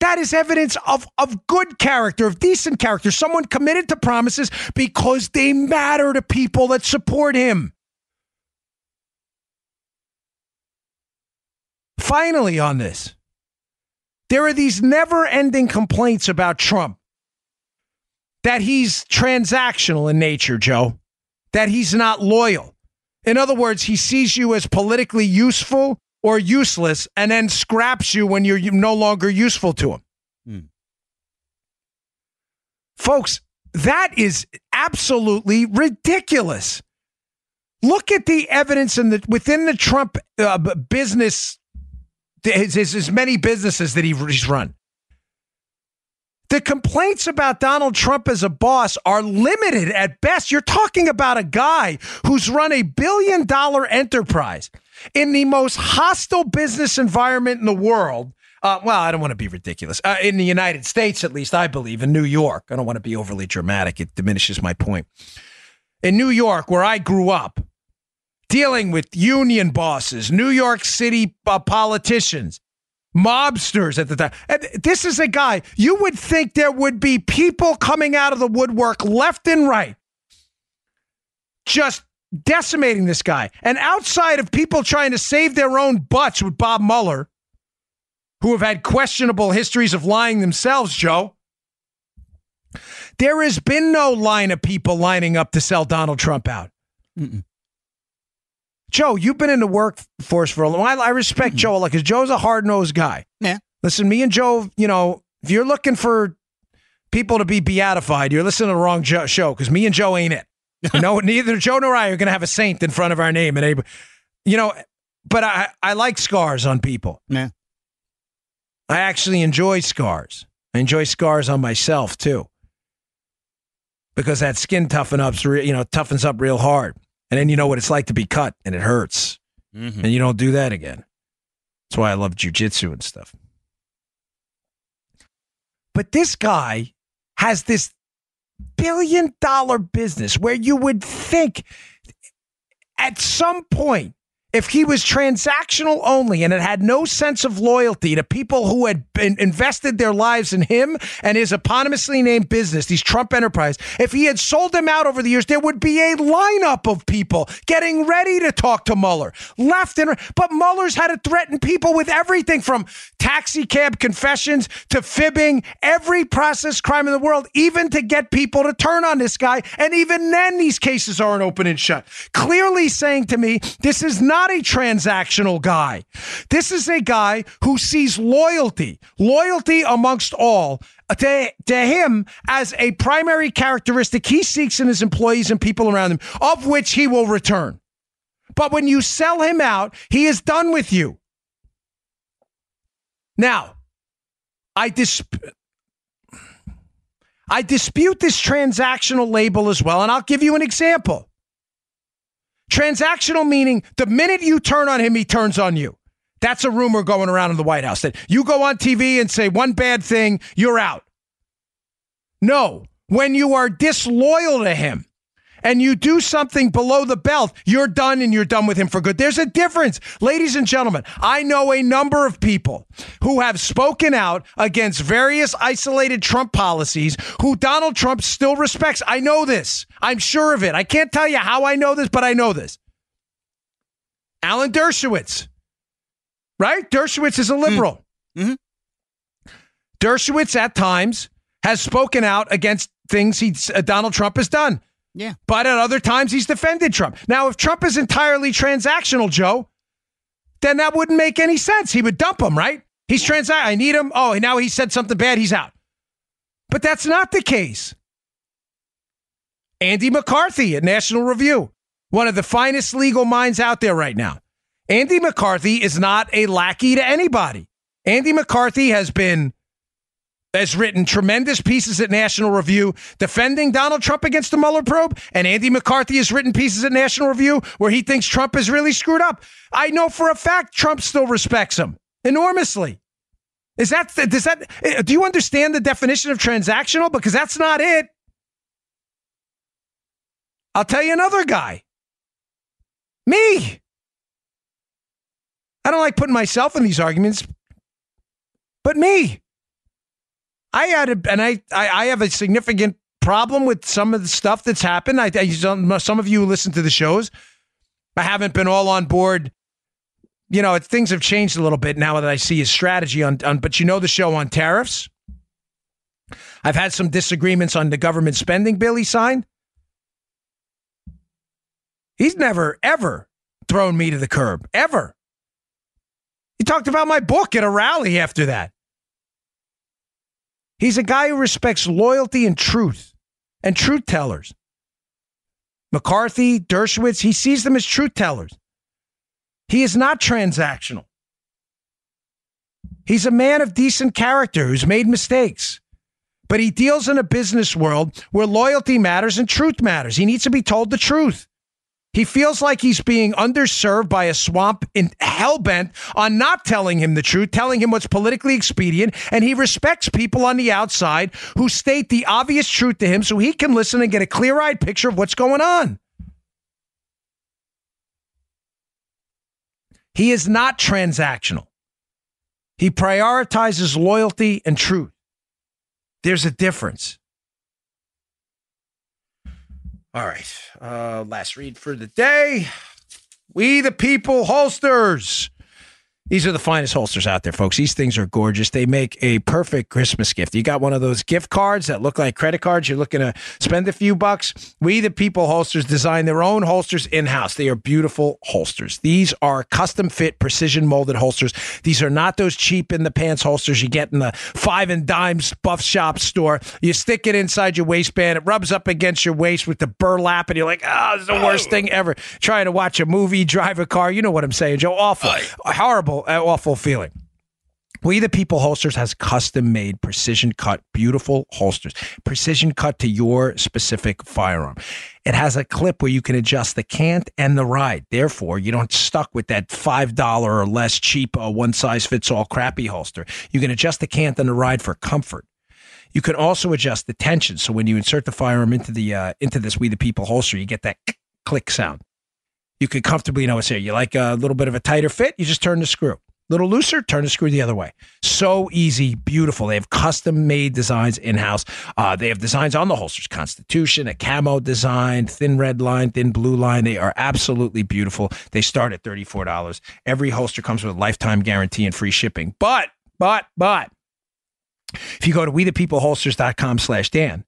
That is evidence of, of good character, of decent character, someone committed to promises because they matter to people that support him. Finally, on this, there are these never ending complaints about Trump that he's transactional in nature, Joe, that he's not loyal. In other words, he sees you as politically useful or useless and then scraps you when you're no longer useful to him. Hmm. Folks, that is absolutely ridiculous. Look at the evidence in the within the Trump uh, business his, his many businesses that he's run. The complaints about Donald Trump as a boss are limited at best. You're talking about a guy who's run a billion dollar enterprise in the most hostile business environment in the world. Uh, well, I don't want to be ridiculous. Uh, in the United States, at least, I believe, in New York. I don't want to be overly dramatic. It diminishes my point. In New York, where I grew up, dealing with union bosses, New York City uh, politicians, mobsters at the time. And this is a guy, you would think there would be people coming out of the woodwork left and right, just decimating this guy. And outside of people trying to save their own butts with Bob Mueller, who have had questionable histories of lying themselves, Joe. There has been no line of people lining up to sell Donald Trump out. Mm-mm. Joe, you've been in the workforce for a long while. I respect mm-hmm. Joe a lot because Joe's a hard nosed guy. Yeah. Listen, me and Joe, you know, if you're looking for people to be beatified, you're listening to the wrong jo- show because me and Joe ain't it. You know, neither Joe nor I are going to have a saint in front of our name. And, you know, but I, I like scars on people. Yeah. I actually enjoy scars. I enjoy scars on myself too. Because that skin toughen ups, real, you know, toughens up real hard. And then you know what it's like to be cut and it hurts. Mm-hmm. And you don't do that again. That's why I love jujitsu and stuff. But this guy has this billion dollar business where you would think at some point if he was transactional only and it had no sense of loyalty to people who had invested their lives in him and his eponymously named business, these Trump Enterprise, if he had sold them out over the years, there would be a lineup of people getting ready to talk to Mueller, left and right. But Mueller's had to threaten people with everything from taxi cab confessions to fibbing, every process crime in the world, even to get people to turn on this guy. And even then, these cases aren't open and shut. Clearly saying to me, this is not not a transactional guy. This is a guy who sees loyalty, loyalty amongst all, to, to him as a primary characteristic he seeks in his employees and people around him, of which he will return. But when you sell him out, he is done with you. Now, I dispute. I dispute this transactional label as well, and I'll give you an example. Transactional meaning the minute you turn on him, he turns on you. That's a rumor going around in the White House that you go on TV and say one bad thing, you're out. No, when you are disloyal to him, and you do something below the belt, you're done and you're done with him for good. There's a difference. Ladies and gentlemen, I know a number of people who have spoken out against various isolated Trump policies who Donald Trump still respects. I know this. I'm sure of it. I can't tell you how I know this, but I know this. Alan Dershowitz, right? Dershowitz is a liberal. Mm-hmm. Dershowitz at times has spoken out against things he uh, Donald Trump has done. Yeah. But at other times, he's defended Trump. Now, if Trump is entirely transactional, Joe, then that wouldn't make any sense. He would dump him, right? He's trans. I need him. Oh, now he said something bad. He's out. But that's not the case. Andy McCarthy at National Review. one of the finest legal minds out there right now. Andy McCarthy is not a lackey to anybody. Andy McCarthy has been has written tremendous pieces at National Review defending Donald Trump against the Mueller probe, and Andy McCarthy has written pieces at National Review where he thinks Trump is really screwed up. I know for a fact Trump still respects him enormously. Is that does that eh, do you understand the definition of transactional? Because that's not it. I'll tell you another guy. Me. I don't like putting myself in these arguments, but me. I had a, and I, I, I have a significant problem with some of the stuff that's happened. I, I some of you listen to the shows. I haven't been all on board. You know, things have changed a little bit now that I see his strategy on, on. But you know the show on tariffs. I've had some disagreements on the government spending bill he signed. He's never ever thrown me to the curb ever. He talked about my book at a rally after that. He's a guy who respects loyalty and truth and truth tellers. McCarthy, Dershowitz, he sees them as truth tellers. He is not transactional. He's a man of decent character who's made mistakes. But he deals in a business world where loyalty matters and truth matters. He needs to be told the truth. He feels like he's being underserved by a swamp in hell bent on not telling him the truth, telling him what's politically expedient, and he respects people on the outside who state the obvious truth to him so he can listen and get a clear-eyed picture of what's going on. He is not transactional. He prioritizes loyalty and truth. There's a difference. All right. Uh, last read for the day. We the people holsters. These are the finest holsters out there, folks. These things are gorgeous. They make a perfect Christmas gift. You got one of those gift cards that look like credit cards. You're looking to spend a few bucks. We, the People Holsters, design their own holsters in house. They are beautiful holsters. These are custom fit, precision molded holsters. These are not those cheap in the pants holsters you get in the five and dimes buff shop store. You stick it inside your waistband, it rubs up against your waist with the burlap, and you're like, ah, oh, it's the worst oh. thing ever. Trying to watch a movie, drive a car. You know what I'm saying, Joe? Awful. Horrible awful, awful feeling. We the People Holsters has custom made, precision cut, beautiful holsters, precision cut to your specific firearm. It has a clip where you can adjust the cant and the ride. Therefore, you don't stuck with that $5 or less cheap uh, one size fits all crappy holster. You can adjust the cant and the ride for comfort. You can also adjust the tension. So when you insert the firearm into the uh, into this We the People holster, you get that click sound you could comfortably know what's here. You like a little bit of a tighter fit, you just turn the screw. Little looser, turn the screw the other way. So easy, beautiful. They have custom made designs in house. Uh, they have designs on the holsters Constitution, a camo design, thin red line, thin blue line. They are absolutely beautiful. They start at $34. Every holster comes with a lifetime guarantee and free shipping. But, but, but, if you go to wethepeopleholsters.com slash Dan,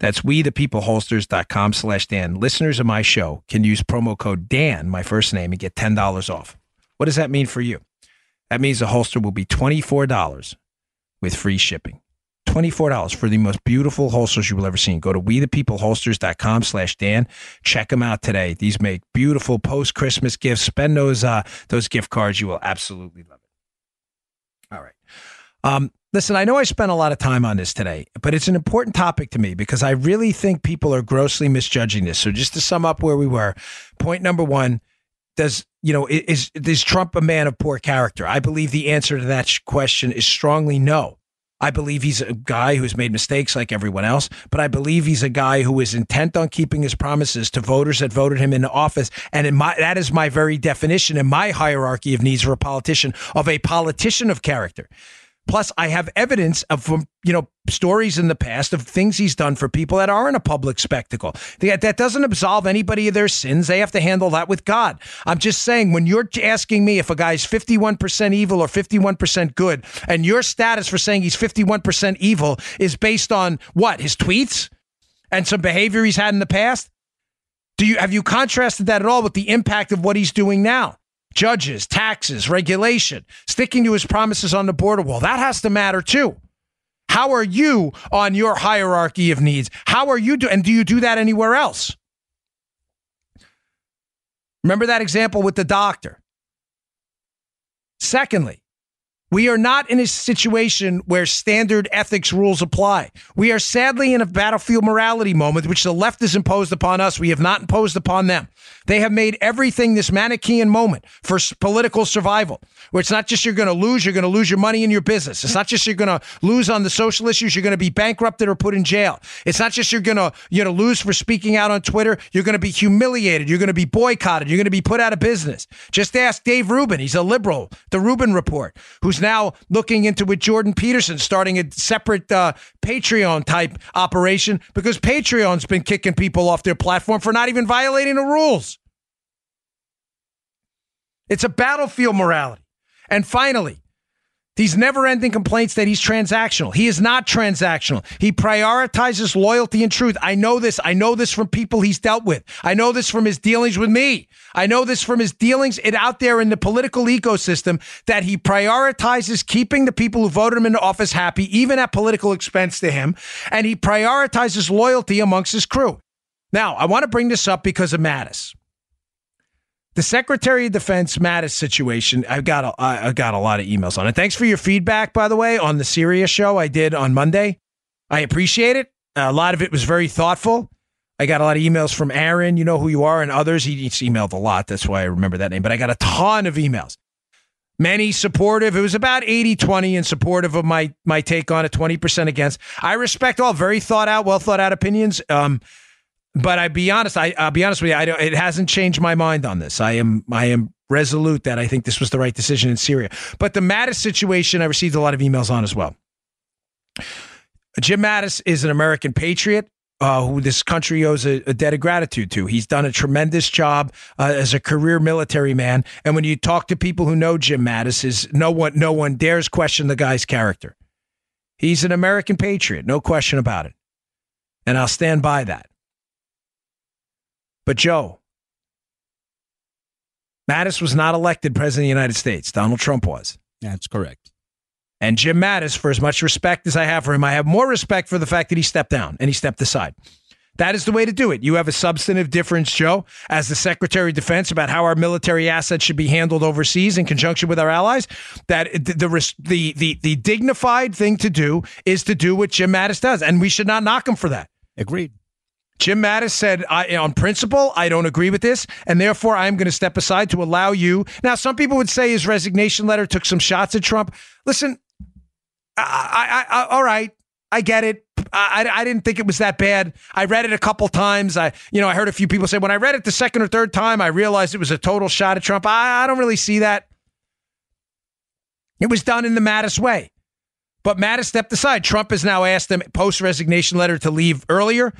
that's we the people holsters.com slash Dan. Listeners of my show can use promo code Dan, my first name, and get $10 off. What does that mean for you? That means the holster will be $24 with free shipping. $24 for the most beautiful holsters you will ever see. Go to we the people holsters.com slash Dan. Check them out today. These make beautiful post Christmas gifts. Spend those uh, those gift cards. You will absolutely love it. All right. Um, Listen, I know I spent a lot of time on this today, but it's an important topic to me because I really think people are grossly misjudging this. So just to sum up where we were, point number one, does you know is is Trump a man of poor character? I believe the answer to that question is strongly no. I believe he's a guy who's made mistakes like everyone else, but I believe he's a guy who is intent on keeping his promises to voters that voted him into office. And my, that is my very definition in my hierarchy of needs for a politician of a politician of character. Plus, I have evidence of you know stories in the past of things he's done for people that aren't a public spectacle. That doesn't absolve anybody of their sins. They have to handle that with God. I'm just saying, when you're asking me if a guy's 51% evil or 51% good, and your status for saying he's 51% evil is based on what his tweets and some behavior he's had in the past. Do you have you contrasted that at all with the impact of what he's doing now? Judges, taxes, regulation, sticking to his promises on the border wall. That has to matter too. How are you on your hierarchy of needs? How are you do and do you do that anywhere else? Remember that example with the doctor. Secondly, we are not in a situation where standard ethics rules apply. We are sadly in a battlefield morality moment, which the left has imposed upon us. We have not imposed upon them. They have made everything this Manichaean moment for political survival, where it's not just you're going to lose, you're going to lose your money in your business. It's not just you're going to lose on the social issues, you're going to be bankrupted or put in jail. It's not just you're going to you know lose for speaking out on Twitter, you're going to be humiliated, you're going to be boycotted, you're going to be put out of business. Just ask Dave Rubin, he's a liberal, the Rubin report, who's now looking into with Jordan Peterson starting a separate uh, Patreon type operation because Patreon's been kicking people off their platform for not even violating the rules. It's a battlefield morality. And finally, these never ending complaints that he's transactional. He is not transactional. He prioritizes loyalty and truth. I know this. I know this from people he's dealt with. I know this from his dealings with me. I know this from his dealings it out there in the political ecosystem that he prioritizes keeping the people who voted him into office happy, even at political expense to him. And he prioritizes loyalty amongst his crew. Now, I want to bring this up because of Mattis. The Secretary of Defense Mattis situation, I've got a, I got a lot of emails on it. Thanks for your feedback, by the way, on the Sirius show I did on Monday. I appreciate it. A lot of it was very thoughtful. I got a lot of emails from Aaron, you know who you are, and others. He emailed a lot. That's why I remember that name. But I got a ton of emails. Many supportive. It was about 80 20 and supportive of my my take on it, 20% against. I respect all very thought out, well thought out opinions. Um, but I be honest, I, I'll be honest with you, I don't, it hasn't changed my mind on this. I am I am resolute that I think this was the right decision in Syria. But the Mattis situation, I received a lot of emails on as well. Jim Mattis is an American patriot. Uh, who this country owes a, a, debt of gratitude to. He's done a tremendous job uh, as a career military man, and when you talk to people who know Jim Mattis, is no one no one dares question the guy's character. He's an American patriot, no question about it, and I'll stand by that. But Joe, Mattis was not elected president of the United States. Donald Trump was. That's correct. And Jim Mattis, for as much respect as I have for him, I have more respect for the fact that he stepped down and he stepped aside. That is the way to do it. You have a substantive difference, Joe, as the Secretary of Defense about how our military assets should be handled overseas in conjunction with our allies. That the the the, the dignified thing to do is to do what Jim Mattis does, and we should not knock him for that. Agreed. Jim Mattis said, on principle, I don't agree with this, and therefore I'm going to step aside to allow you. Now, some people would say his resignation letter took some shots at Trump. Listen, I, I, I all right, I get it. I, I didn't think it was that bad. I read it a couple times. I, you know, I heard a few people say when I read it the second or third time, I realized it was a total shot at Trump. I, I don't really see that. It was done in the Mattis way. But Mattis stepped aside. Trump has now asked him post resignation letter to leave earlier.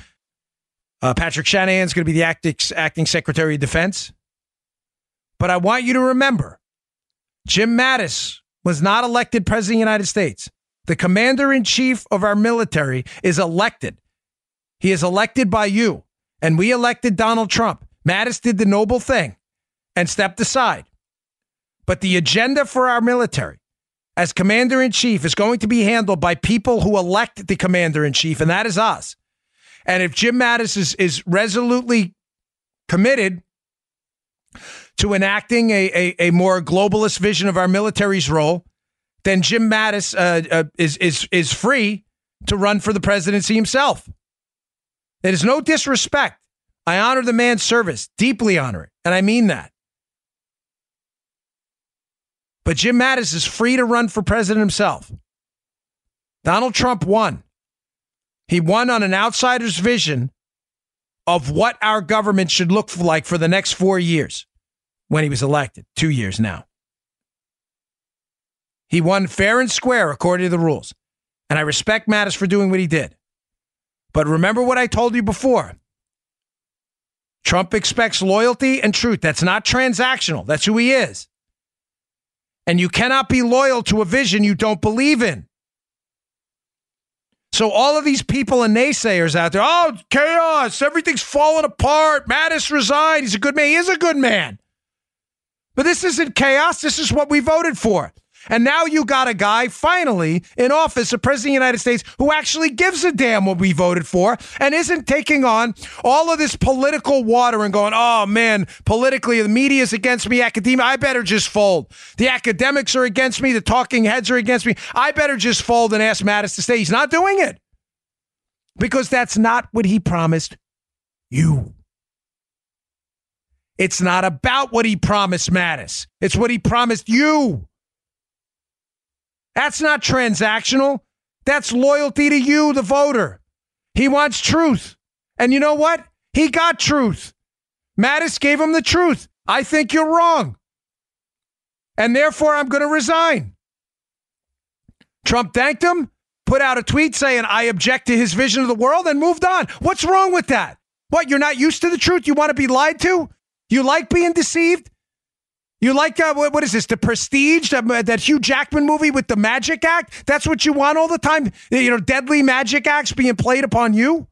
Uh, Patrick Shanahan's going to be the acting, acting Secretary of Defense. But I want you to remember Jim Mattis was not elected President of the United States. The commander in chief of our military is elected. He is elected by you. And we elected Donald Trump. Mattis did the noble thing and stepped aside. But the agenda for our military as commander in chief is going to be handled by people who elect the commander in chief, and that is us. And if Jim Mattis is, is resolutely committed to enacting a, a, a, more globalist vision of our military's role, then Jim Mattis uh, uh, is, is, is free to run for the presidency himself. It is no disrespect. I honor the man's service, deeply honor it, and I mean that. But Jim Mattis is free to run for president himself. Donald Trump won. He won on an outsider's vision of what our government should look like for the next four years when he was elected, two years now. He won fair and square according to the rules. And I respect Mattis for doing what he did. But remember what I told you before Trump expects loyalty and truth. That's not transactional, that's who he is. And you cannot be loyal to a vision you don't believe in. So all of these people and naysayers out there, oh, chaos, everything's falling apart. Mattis resigned. He's a good man. He is a good man. But this isn't chaos. This is what we voted for. And now you got a guy finally in office, a president of the United States, who actually gives a damn what we voted for and isn't taking on all of this political water and going, oh man, politically, the media is against me, academia, I better just fold. The academics are against me, the talking heads are against me. I better just fold and ask Mattis to stay. He's not doing it because that's not what he promised you. It's not about what he promised Mattis. It's what he promised you. That's not transactional. That's loyalty to you, the voter. He wants truth. And you know what? He got truth. Mattis gave him the truth. I think you're wrong. And therefore, I'm going to resign. Trump thanked him, put out a tweet saying, I object to his vision of the world, and moved on. What's wrong with that? What, you're not used to the truth? You want to be lied to? You like being deceived? You like uh, what, what is this? The Prestige, that, that Hugh Jackman movie with the magic act? That's what you want all the time. You know, deadly magic acts being played upon you.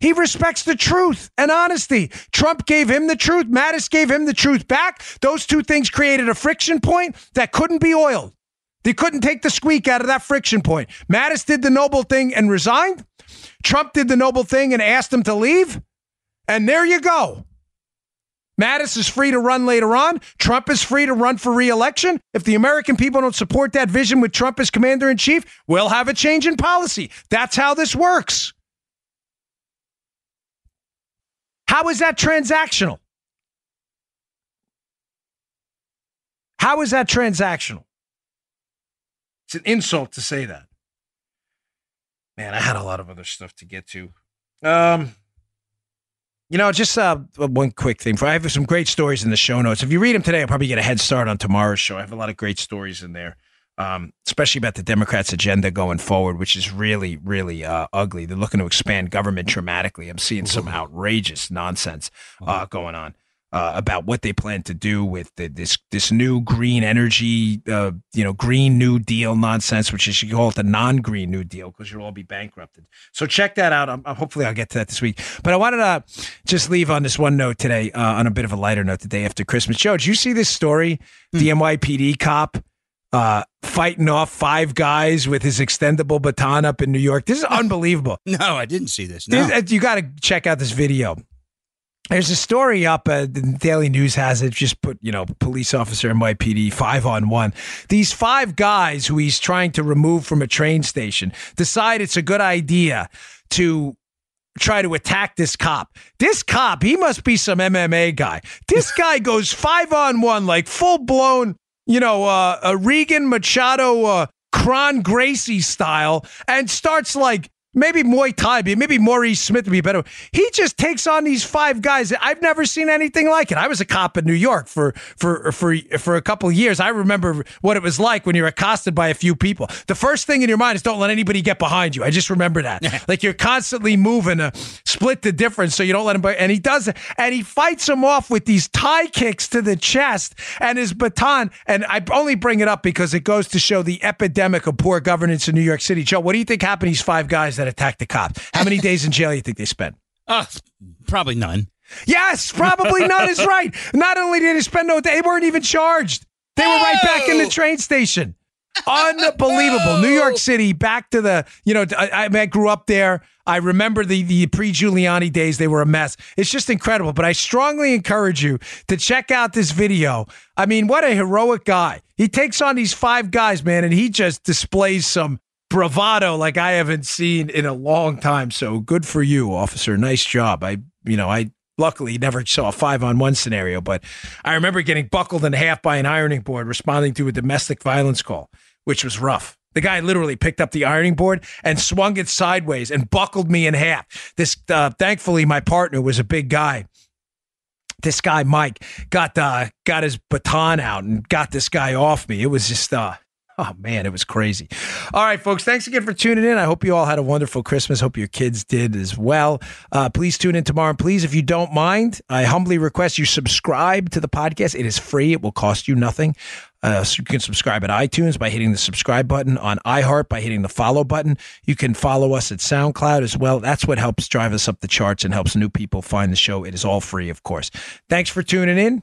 He respects the truth and honesty. Trump gave him the truth. Mattis gave him the truth back. Those two things created a friction point that couldn't be oiled. They couldn't take the squeak out of that friction point. Mattis did the noble thing and resigned. Trump did the noble thing and asked him to leave. And there you go. Mattis is free to run later on. Trump is free to run for reelection. If the American people don't support that vision with Trump as commander in chief, we'll have a change in policy. That's how this works. How is that transactional? How is that transactional? It's an insult to say that. Man, I had a lot of other stuff to get to. Um, you know, just uh, one quick thing. I have some great stories in the show notes. If you read them today, I'll probably get a head start on tomorrow's show. I have a lot of great stories in there, um, especially about the Democrats' agenda going forward, which is really, really uh, ugly. They're looking to expand government dramatically. I'm seeing some outrageous nonsense uh, going on uh, about what they plan to do with the, this this new green energy, uh, you know, green new deal nonsense, which is you call it the non-green new deal because you'll all be bankrupted. So check that out. I'm, hopefully, I'll get to that this week. But I wanted to just leave on this one note today, uh, on a bit of a lighter note, the day after Christmas. Joe, did you see this story? Mm. The NYPD cop uh, fighting off five guys with his extendable baton up in New York. This is unbelievable. No, I didn't see this. No. This, you got to check out this video. There's a story up. Uh, the Daily News has it. Just put, you know, police officer NYPD five on one. These five guys who he's trying to remove from a train station decide it's a good idea to try to attack this cop. This cop, he must be some MMA guy. This guy goes five on one, like full blown, you know, uh, a Rigan Machado, uh, Kron Gracie style, and starts like maybe Muay Thai, maybe Maurice Smith would be better. He just takes on these five guys. I've never seen anything like it. I was a cop in New York for for for for a couple years. I remember what it was like when you're accosted by a few people. The first thing in your mind is don't let anybody get behind you. I just remember that. like you're constantly moving to split the difference so you don't let him. And he does it, and he fights him off with these Thai kicks to the chest and his baton. And I only bring it up because it goes to show the epidemic of poor governance in New York City. Joe, what do you think happened to these five guys that that attacked the cops. How many days in jail do you think they spent? Uh, probably none. Yes, probably none is right. Not only did they spend no, they weren't even charged. They were right back in the train station. Unbelievable. New York City, back to the, you know, I, I grew up there. I remember the, the pre Giuliani days. They were a mess. It's just incredible. But I strongly encourage you to check out this video. I mean, what a heroic guy. He takes on these five guys, man, and he just displays some bravado like I haven't seen in a long time. So good for you, officer. Nice job. I, you know, I luckily never saw a five on one scenario, but I remember getting buckled in half by an ironing board responding to a domestic violence call, which was rough. The guy literally picked up the ironing board and swung it sideways and buckled me in half. This, uh, thankfully, my partner was a big guy. This guy Mike got uh, got his baton out and got this guy off me. It was just uh, Oh man, it was crazy. All right, folks, thanks again for tuning in. I hope you all had a wonderful Christmas. Hope your kids did as well. Uh, please tune in tomorrow. And please, if you don't mind, I humbly request you subscribe to the podcast. It is free. It will cost you nothing. Uh, so you can subscribe at iTunes by hitting the subscribe button, on iHeart by hitting the follow button. You can follow us at SoundCloud as well. That's what helps drive us up the charts and helps new people find the show. It is all free, of course. Thanks for tuning in.